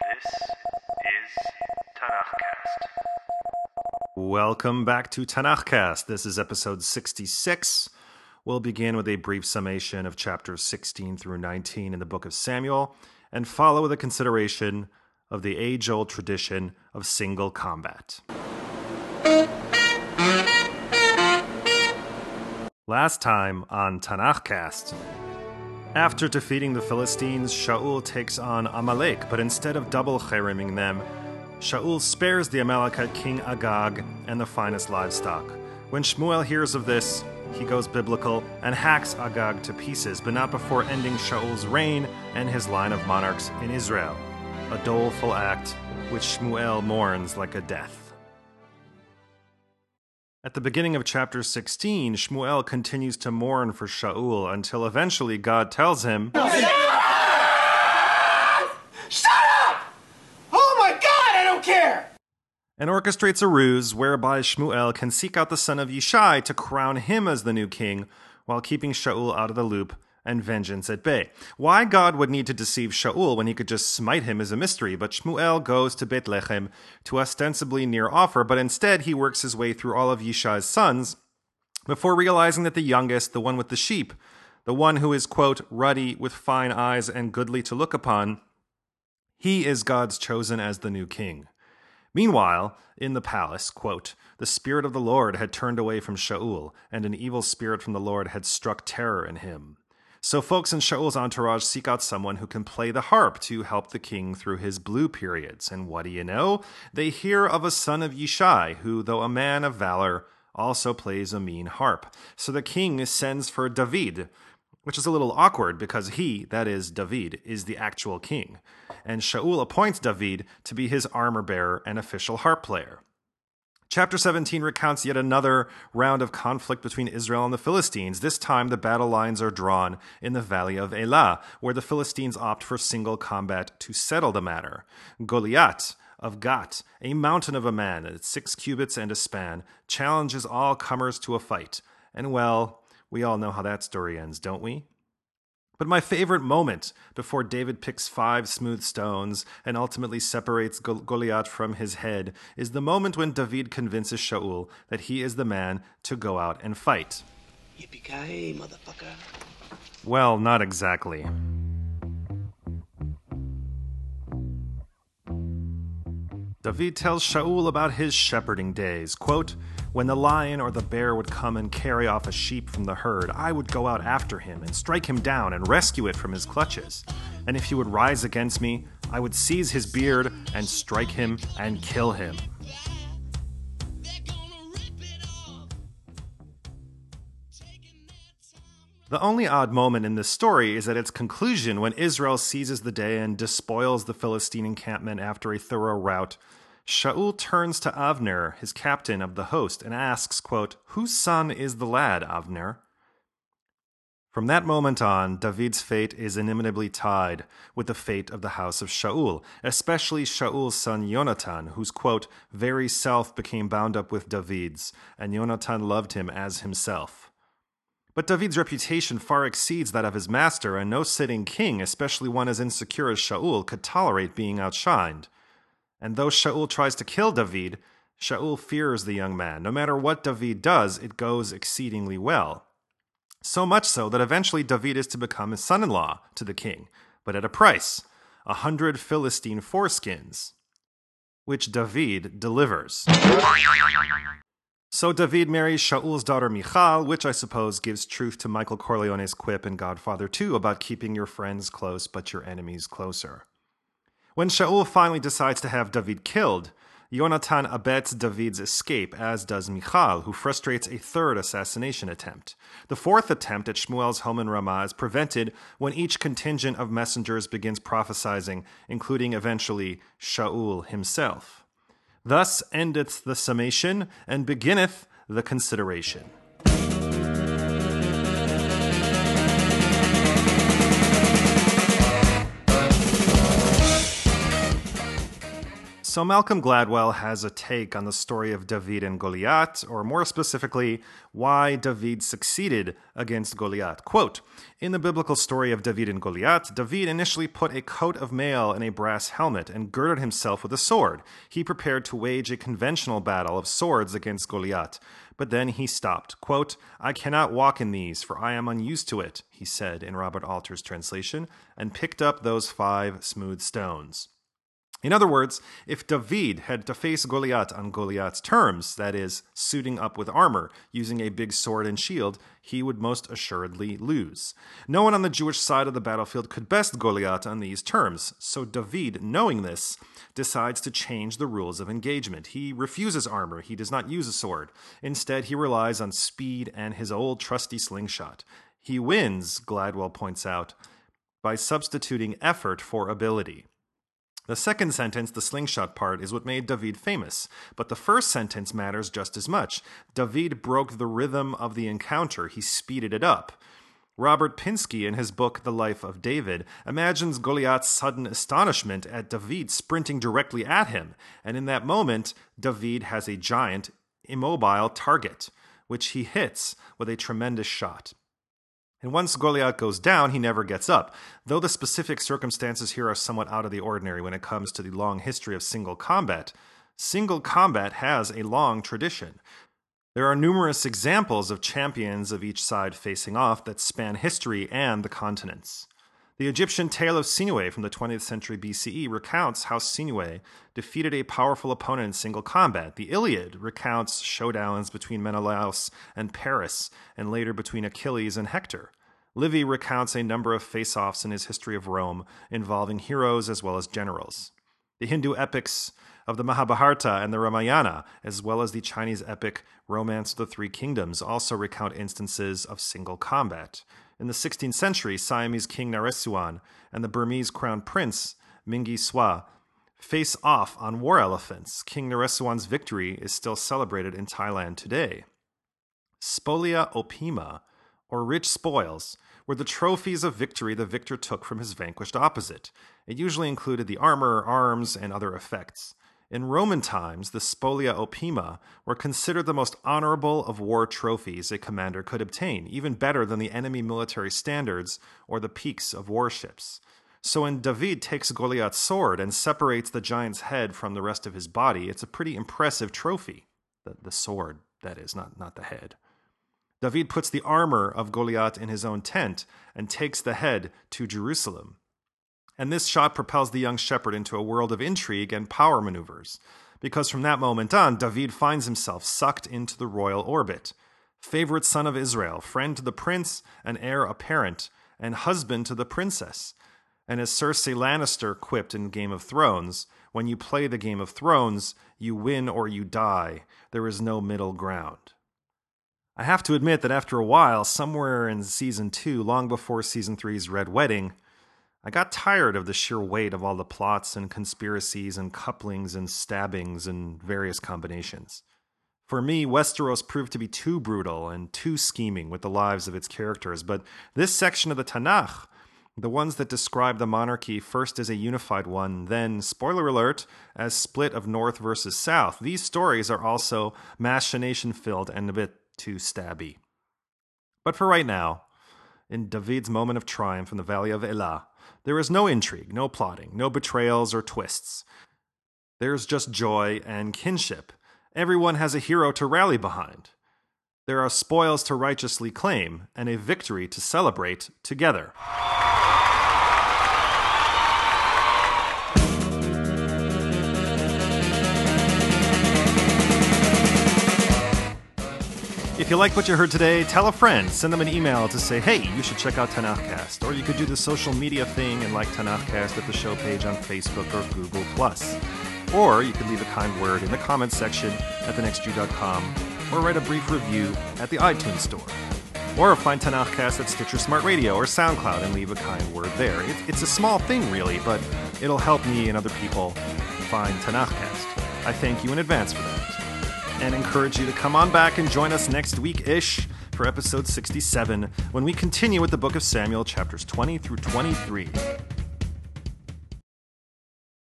This is Tanakhcast. Welcome back to Tanakhcast. This is episode 66. We'll begin with a brief summation of chapters 16 through 19 in the book of Samuel and follow with a consideration of the age old tradition of single combat. Last time on Tanakhcast. After defeating the Philistines, Shaul takes on Amalek, but instead of double cheriming them, Shaul spares the Amalekite king Agag and the finest livestock. When Shmuel hears of this, he goes biblical and hacks Agag to pieces, but not before ending Shaul's reign and his line of monarchs in Israel. A doleful act which Shmuel mourns like a death. At the beginning of chapter 16, Shmuel continues to mourn for Shaul until eventually God tells him, Shut up! Oh my god, I don't care! and orchestrates a ruse whereby Shmuel can seek out the son of Yishai to crown him as the new king while keeping Shaul out of the loop and vengeance at bay. Why God would need to deceive Shaul when he could just smite him is a mystery, but Shmuel goes to Bethlehem to ostensibly near offer, but instead he works his way through all of Yishai's sons before realizing that the youngest, the one with the sheep, the one who is, quote, ruddy with fine eyes and goodly to look upon, he is God's chosen as the new king. Meanwhile, in the palace, quote, the spirit of the Lord had turned away from Shaul, and an evil spirit from the Lord had struck terror in him. So folks in Shaul's entourage seek out someone who can play the harp to help the king through his blue periods. And what do you know? They hear of a son of Yishai, who, though a man of valor, also plays a mean harp. So the king sends for David, which is a little awkward because he, that is David, is the actual king. And Shaul appoints David to be his armor bearer and official harp player. Chapter 17 recounts yet another round of conflict between Israel and the Philistines. This time, the battle lines are drawn in the valley of Elah, where the Philistines opt for single combat to settle the matter. Goliath of Gath, a mountain of a man at six cubits and a span, challenges all comers to a fight. And well, we all know how that story ends, don't we? But my favorite moment before David picks five smooth stones and ultimately separates Goliath from his head is the moment when David convinces Shaul that he is the man to go out and fight. Yippee-ki-yay, motherfucker. Well, not exactly. David tells Shaul about his shepherding days. Quote, When the lion or the bear would come and carry off a sheep from the herd, I would go out after him and strike him down and rescue it from his clutches. And if he would rise against me, I would seize his beard and strike him and kill him. The only odd moment in this story is at its conclusion when Israel seizes the day and despoils the Philistine encampment after a thorough rout. Shaul turns to Avner, his captain of the host, and asks, quote, Whose son is the lad, Avner? From that moment on, David's fate is inimitably tied with the fate of the house of Shaul, especially Shaul's son Jonathan, whose quote, very self became bound up with David's, and Jonathan loved him as himself. But David's reputation far exceeds that of his master, and no sitting king, especially one as insecure as Shaul, could tolerate being outshined. And though Shaul tries to kill David, Shaul fears the young man. No matter what David does, it goes exceedingly well. So much so that eventually David is to become his son in law to the king, but at a price a hundred Philistine foreskins, which David delivers. So David marries Shaul's daughter Michal, which I suppose gives truth to Michael Corleone's quip in Godfather 2 about keeping your friends close but your enemies closer. When Shaul finally decides to have David killed, Jonathan abets David's escape, as does Michal, who frustrates a third assassination attempt. The fourth attempt at Shmuel's home in Ramah is prevented when each contingent of messengers begins prophesying, including eventually Shaul himself. Thus endeth the summation, and beginneth the consideration. So, Malcolm Gladwell has a take on the story of David and Goliath, or more specifically, why David succeeded against Goliath. Quote In the biblical story of David and Goliath, David initially put a coat of mail and a brass helmet and girded himself with a sword. He prepared to wage a conventional battle of swords against Goliath. But then he stopped. Quote, I cannot walk in these, for I am unused to it, he said in Robert Alter's translation, and picked up those five smooth stones. In other words, if David had to face Goliath on Goliath's terms, that is, suiting up with armor, using a big sword and shield, he would most assuredly lose. No one on the Jewish side of the battlefield could best Goliath on these terms, so David, knowing this, decides to change the rules of engagement. He refuses armor, he does not use a sword. Instead, he relies on speed and his old trusty slingshot. He wins, Gladwell points out, by substituting effort for ability. The second sentence, the slingshot part, is what made David famous, but the first sentence matters just as much. David broke the rhythm of the encounter, he speeded it up. Robert Pinsky, in his book The Life of David, imagines Goliath's sudden astonishment at David sprinting directly at him, and in that moment, David has a giant, immobile target, which he hits with a tremendous shot. And once Goliath goes down, he never gets up. Though the specific circumstances here are somewhat out of the ordinary when it comes to the long history of single combat, single combat has a long tradition. There are numerous examples of champions of each side facing off that span history and the continents. The Egyptian tale of Sinuhe from the 20th century BCE recounts how Sinuhe defeated a powerful opponent in single combat. The Iliad recounts showdowns between Menelaus and Paris, and later between Achilles and Hector. Livy recounts a number of face offs in his history of Rome involving heroes as well as generals. The Hindu epics of the Mahabharata and the Ramayana, as well as the Chinese epic Romance of the Three Kingdoms, also recount instances of single combat. In the 16th century, Siamese King Naresuan and the Burmese Crown Prince Mingyi Swa face off on war elephants. King Naresuan's victory is still celebrated in Thailand today. Spolia opima, or rich spoils, were the trophies of victory the victor took from his vanquished opposite. It usually included the armor, arms, and other effects. In Roman times, the spolia opima were considered the most honorable of war trophies a commander could obtain, even better than the enemy military standards or the peaks of warships. So when David takes Goliath's sword and separates the giant's head from the rest of his body, it's a pretty impressive trophy. The, the sword, that is, not, not the head. David puts the armor of Goliath in his own tent and takes the head to Jerusalem and this shot propels the young shepherd into a world of intrigue and power maneuvers, because from that moment on, David finds himself sucked into the royal orbit. Favorite son of Israel, friend to the prince, and heir apparent, and husband to the princess. And as Cersei Lannister quipped in Game of Thrones, when you play the Game of Thrones, you win or you die. There is no middle ground. I have to admit that after a while, somewhere in season two, long before season three's Red Wedding, I got tired of the sheer weight of all the plots and conspiracies and couplings and stabbings and various combinations. For me, Westeros proved to be too brutal and too scheming with the lives of its characters, but this section of the Tanakh, the ones that describe the monarchy first as a unified one, then, spoiler alert, as split of North versus South, these stories are also machination filled and a bit too stabby. But for right now, in David's moment of triumph in the Valley of Elah, there is no intrigue, no plotting, no betrayals or twists. There's just joy and kinship. Everyone has a hero to rally behind. There are spoils to righteously claim and a victory to celebrate together. If you like what you heard today, tell a friend. Send them an email to say, hey, you should check out Tanakhcast. Or you could do the social media thing and like Tanakhcast at the show page on Facebook or Google+. Or you could leave a kind word in the comments section at thenextjew.com or write a brief review at the iTunes Store. Or find Tanakhcast at Stitcher Smart Radio or SoundCloud and leave a kind word there. It, it's a small thing, really, but it'll help me and other people find Tanakhcast. I thank you in advance for that and encourage you to come on back and join us next week ish for episode 67 when we continue with the book of Samuel, chapters 20 through 23.